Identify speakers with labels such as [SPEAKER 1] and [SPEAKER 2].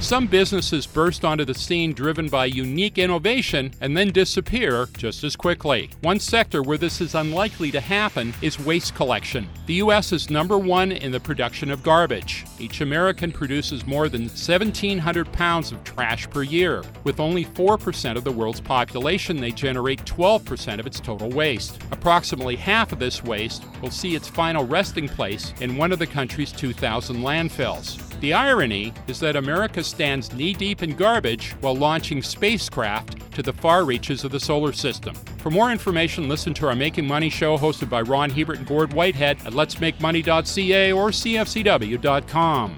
[SPEAKER 1] Some businesses burst onto the scene driven by unique innovation and then disappear just as quickly. One sector where this is unlikely to happen is waste collection. The U.S. is number one in the production of garbage. Each American produces more than 1,700 pounds of trash per year. With only 4% of the world's population, they generate 12% of its total waste. Approximately half of this waste will see its final resting place in one of the country's 2,000 landfills. The irony is that America stands knee deep in garbage while launching spacecraft to the far reaches of the solar system. For more information, listen to our Making Money show hosted by Ron Hebert and Gord Whitehead at letsmakemoney.ca or cfcw.com.